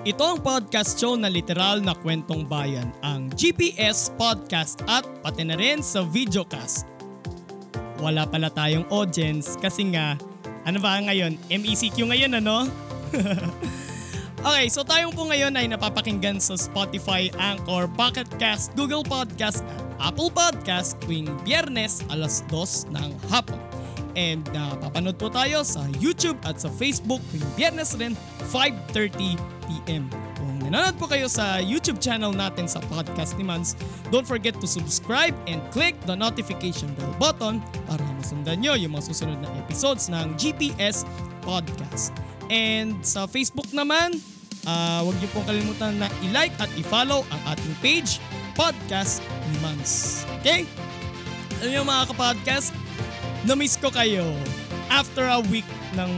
Ito ang podcast show na literal na kwentong bayan, ang GPS Podcast at pati na rin sa videocast. Wala pala tayong audience kasi nga, ano ba ngayon? MECQ ngayon ano? okay, so tayong po ngayon ay napapakinggan sa Spotify, Anchor, Pocket Google Podcast, Apple Podcast tuwing biyernes alas 2 ng hapon. And uh, papanood po tayo sa YouTube at sa Facebook tuwing biyernes rin 5.30pm. Kung nanonood po kayo sa YouTube channel natin sa Podcast ni Mans, don't forget to subscribe and click the notification bell button para masundan nyo yung mga susunod na episodes ng GPS Podcast. And sa Facebook naman, uh, huwag niyo pong kalimutan na i-like at i-follow ang ating page, Podcast ni Mans. Okay? Alam niyo mga kapodcast, na-miss ko kayo after a week ng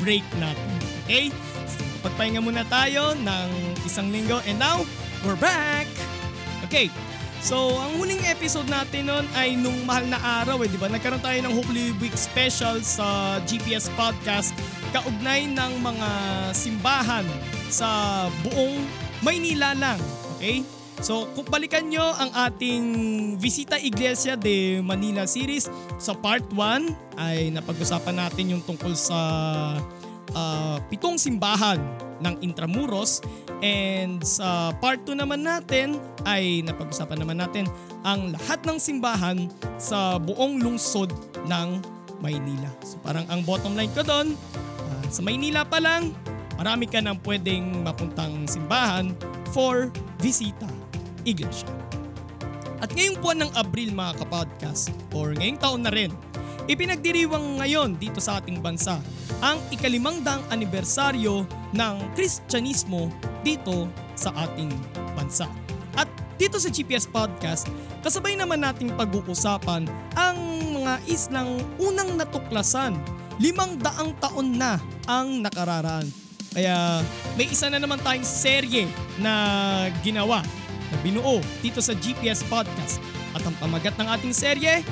break natin. Okay? Pagpahinga muna tayo ng isang linggo and now, we're back! Okay, so ang huling episode natin nun ay nung mahal na araw eh, di ba? Nagkaroon tayo ng Holy Week special sa GPS Podcast kaugnay ng mga simbahan sa buong Maynila lang. Okay? So, kung balikan nyo ang ating Visita Iglesia de Manila series, sa part 1 ay napag-usapan natin yung tungkol sa uh, pitong simbahan ng Intramuros and sa part 2 naman natin ay napag-usapan naman natin ang lahat ng simbahan sa buong lungsod ng Maynila. So parang ang bottom line ko doon, uh, sa Maynila pa lang, marami ka nang pwedeng mapuntang simbahan for visita iglesia. At ngayong buwan ng Abril mga kapodcast, or ngayong taon na rin, ipinagdiriwang ngayon dito sa ating bansa ang ikalimang daang anibersaryo ng Kristyanismo dito sa ating bansa. At dito sa GPS Podcast, kasabay naman nating pag-uusapan ang mga islang unang natuklasan limang daang taon na ang nakararaan. Kaya may isa na naman tayong serye na ginawa na binuo dito sa GPS Podcast. At ang pamagat ng ating serye,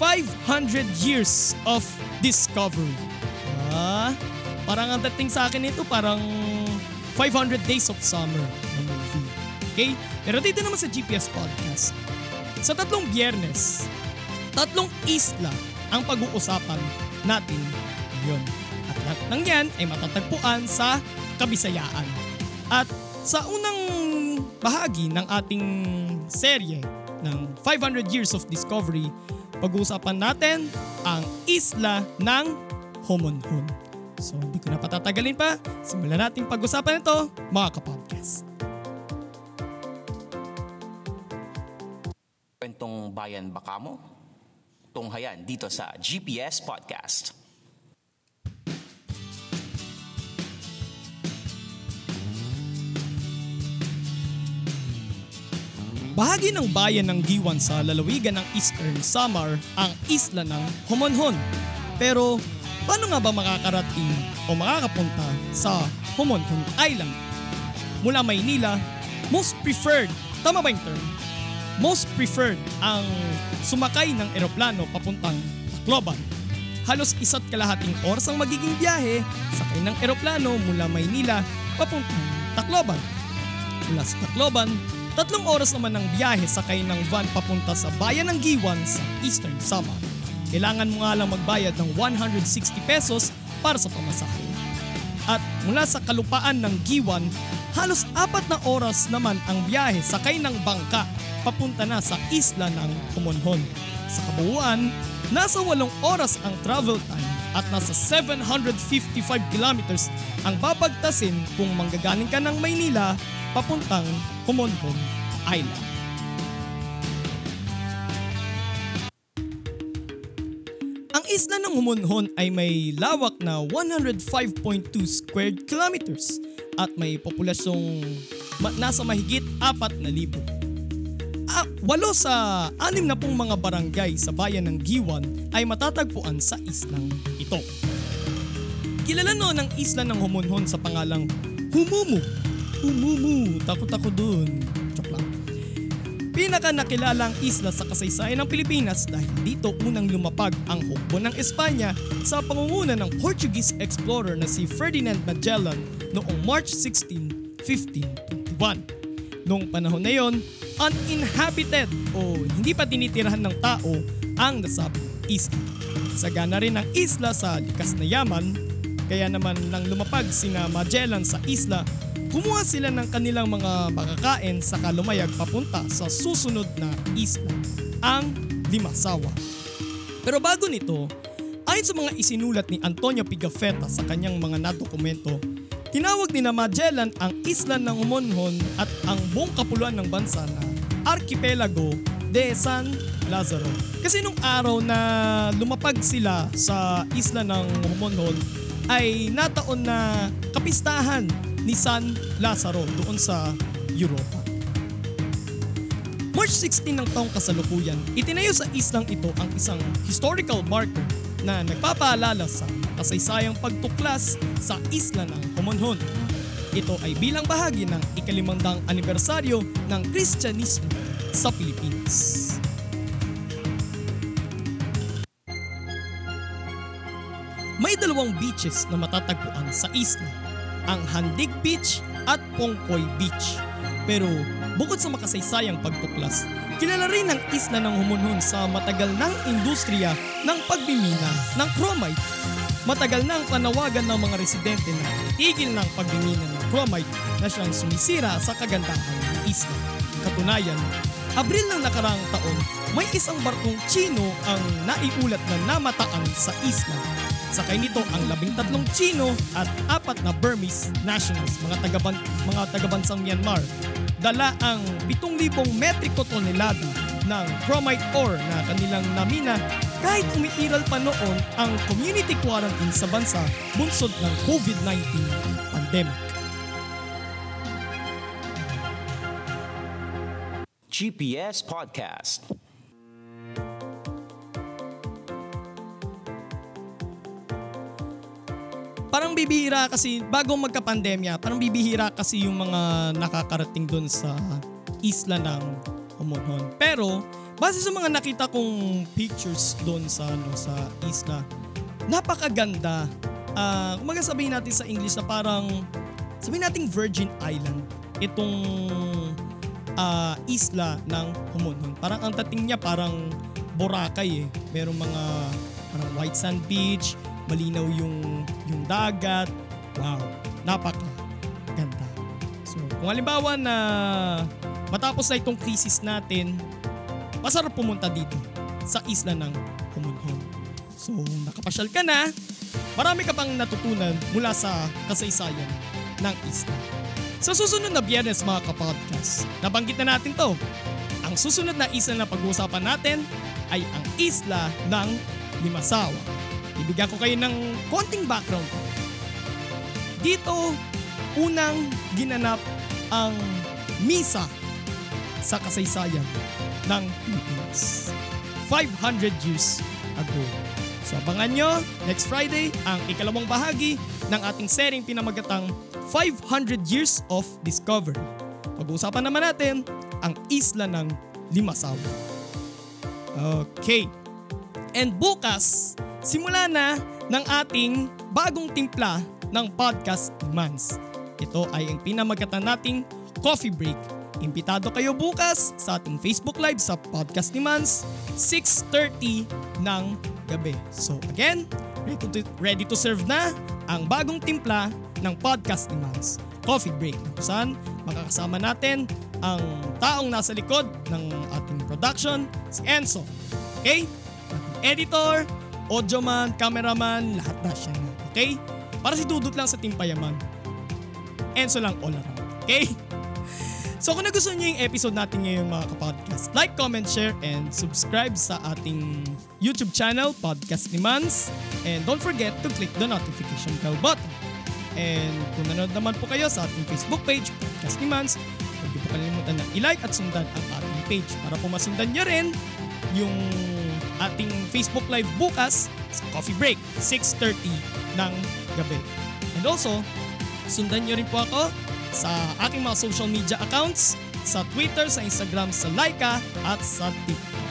500 Years of Discovery. Ah, parang ang dating sa akin ito parang 500 Days of Summer na. Okay? Pero dito naman sa GPS Podcast, sa tatlong biyernes, tatlong isla ang pag-uusapan natin ngayon. At lahat ng yan ay matatagpuan sa Kabisayaan. At sa unang bahagi ng ating serye ng 500 Years of Discovery, pag-uusapan natin ang isla ng Homonhon. So hindi ko na patatagalin pa, simulan natin pag-usapan ito mga kapodcast. Kwentong bayan baka mo? Tunghayan dito sa GPS Podcast. Bahagi ng bayan ng Giwan sa lalawigan ng Eastern Samar ang isla ng Homonhon. Pero paano nga ba makakarating o makakapunta sa Homonhon Island? Mula Maynila, most preferred, tama ba yung term? Most preferred ang sumakay ng eroplano papuntang Tacloban. Halos isa't kalahating oras ang magiging biyahe sakay ng eroplano mula Maynila papuntang Tacloban. Mula sa Tacloban, Tatlong oras naman ng biyahe sakay ng van papunta sa bayan ng Giwan sa Eastern Samar. Kailangan mo nga lang magbayad ng 160 pesos para sa pamasahe. At mula sa kalupaan ng Giwan, halos apat na oras naman ang biyahe sakay ng bangka papunta na sa isla ng Kumonhon. Sa kabuuan, nasa walong oras ang travel time at nasa 755 kilometers ang babagtasin kung manggagaling ka ng Maynila papuntang Kumonhon Island. Ang isla ng Humonhon ay may lawak na 105.2 square kilometers at may populasyong nasa mahigit 4,000. Ah, walo sa anim na pong mga barangay sa bayan ng Giwan ay matatagpuan sa islang ito. Kilala noon ang isla ng Humunhon sa pangalang Humumu. Humumu, takot ako dun. Joke lang. Pinaka nakilalang isla sa kasaysayan ng Pilipinas dahil dito unang lumapag ang hukbo ng Espanya sa pangunguna ng Portuguese explorer na si Ferdinand Magellan noong March 16, 1521. Noong panahon na yon, uninhabited o hindi pa tinitirahan ng tao ang nasabing isla. Sagana rin ang isla sa likas na yaman, kaya naman nang lumapag sina Magellan sa isla, kumuha sila ng kanilang mga makakain sa kalumayag papunta sa susunod na isla, ang Limasawa. Pero bago nito, ayon sa mga isinulat ni Antonio Pigafetta sa kanyang mga nadokumento, tinawag ni na Magellan ang isla ng Umonhon at ang buong kapuluan ng bansa na Archipelago de San Lazaro. Kasi nung araw na lumapag sila sa isla ng Umonhon ay nataon na kapistahan ni San Lazaro doon sa Europa. March 16 ng taong kasalukuyan, itinayo sa islang ito ang isang historical marker na nagpapaalala sa kasaysayang pagtuklas sa isla ng Comonhon. Ito ay bilang bahagi ng ikalimandang anibersaryo ng Kristyanismo sa Pilipinas. May dalawang beaches na matatagpuan sa isla, ang Handig Beach at Pongkoy Beach. Pero bukod sa makasaysayang pagtuklas, kilala rin ang isla ng Humunhon sa matagal ng industriya ng pagbimina ng chromite. Matagal na ang panawagan ng mga residente na itigil ng pagbimina ng chromite na siyang sumisira sa kagandahan ng isla. Katunayan, Abril ng nakaraang taon, may isang barkong Chino ang naiulat na namataan sa isla Sakay nito ang labing tatlong Chino at apat na Burmese nationals, mga taga mga taga-bansang Myanmar. Dala ang 7,000 metriko tonelada ng chromite ore na kanilang namina kahit umiiral pa noon ang community quarantine sa bansa bunsod ng COVID-19 pandemic. GPS Podcast. Parang bibihira kasi bago magka-pandemya, parang bibihira kasi yung mga nakakarating doon sa isla ng Homonhon. Pero base sa mga nakita kong pictures doon sa ano sa isla, napakaganda. Ah, uh, kumaga sabihin natin sa English na parang sabihin nating Virgin Island itong uh, isla ng Homonhon. Parang ang tating niya parang Boracay eh. Merong mga parang white sand beach, malinaw yung yung dagat. Wow, napaka ganda. So, kung halimbawa na matapos na itong crisis natin, masarap pumunta dito sa isla ng Humunhon. So, nakapasyal ka na, marami ka pang natutunan mula sa kasaysayan ng isla. Sa susunod na biyernes mga kapodcast, nabanggit na natin to. Ang susunod na isla na pag-uusapan natin ay ang isla ng Limasawa. Ibigyan ko kayo ng konting background. Dito, unang ginanap ang misa sa kasaysayan ng Pilipinas. 500 years ago. So abangan nyo next Friday ang ikalawang bahagi ng ating sering pinamagatang 500 Years of Discovery. Pag-uusapan naman natin ang isla ng Limasaw. Okay. And bukas, simula na ng ating bagong timpla ng podcast Mans. Ito ay ang pinamagatan nating coffee break. Imbitado kayo bukas sa ating Facebook Live sa podcast ni Mans, 6.30 ng gabi. So again, ready to, ready to serve na ang bagong timpla ng podcast ni Coffee Break, saan makakasama natin ang taong nasa likod ng ating production, si Enzo. Okay? Editor, audio man, cameraman, lahat na siya. Okay? Para si Dudut lang sa Team Payaman. Enzo lang all around. Okay? So kung nagustuhan niyo yung episode natin ngayon mga kapodcast, like, comment, share, and subscribe sa ating YouTube channel, Podcast ni Mans. And don't forget to click the notification bell button. And kung nanonood naman po kayo sa ating Facebook page, Podcast ni Mans, huwag niyo po kalimutan na i-like at sundan ang ating page para po masundan niyo rin yung ating Facebook Live bukas sa Coffee Break, 6.30 ng gabi. And also, sundan niyo rin po ako sa aking mga social media accounts, sa Twitter, sa Instagram, sa Laika at sa TikTok.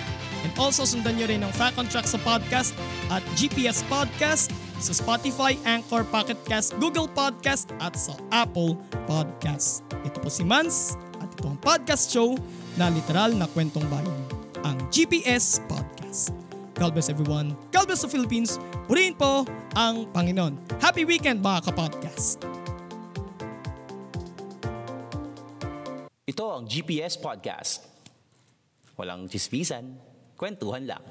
And also sundan nyo rin ang Fact on Track sa podcast at GPS Podcast sa Spotify, Anchor, Pocket Cast, Google Podcast at sa Apple Podcast. Ito po si Mans at ito ang podcast show na literal na kwentong bayan, ang GPS Podcast. God bless everyone. God bless the Philippines. Purihin po ang Panginoon. Happy weekend mga kapodcast. Ito ang GPS Podcast. Walang chismisan, kwentuhan lang.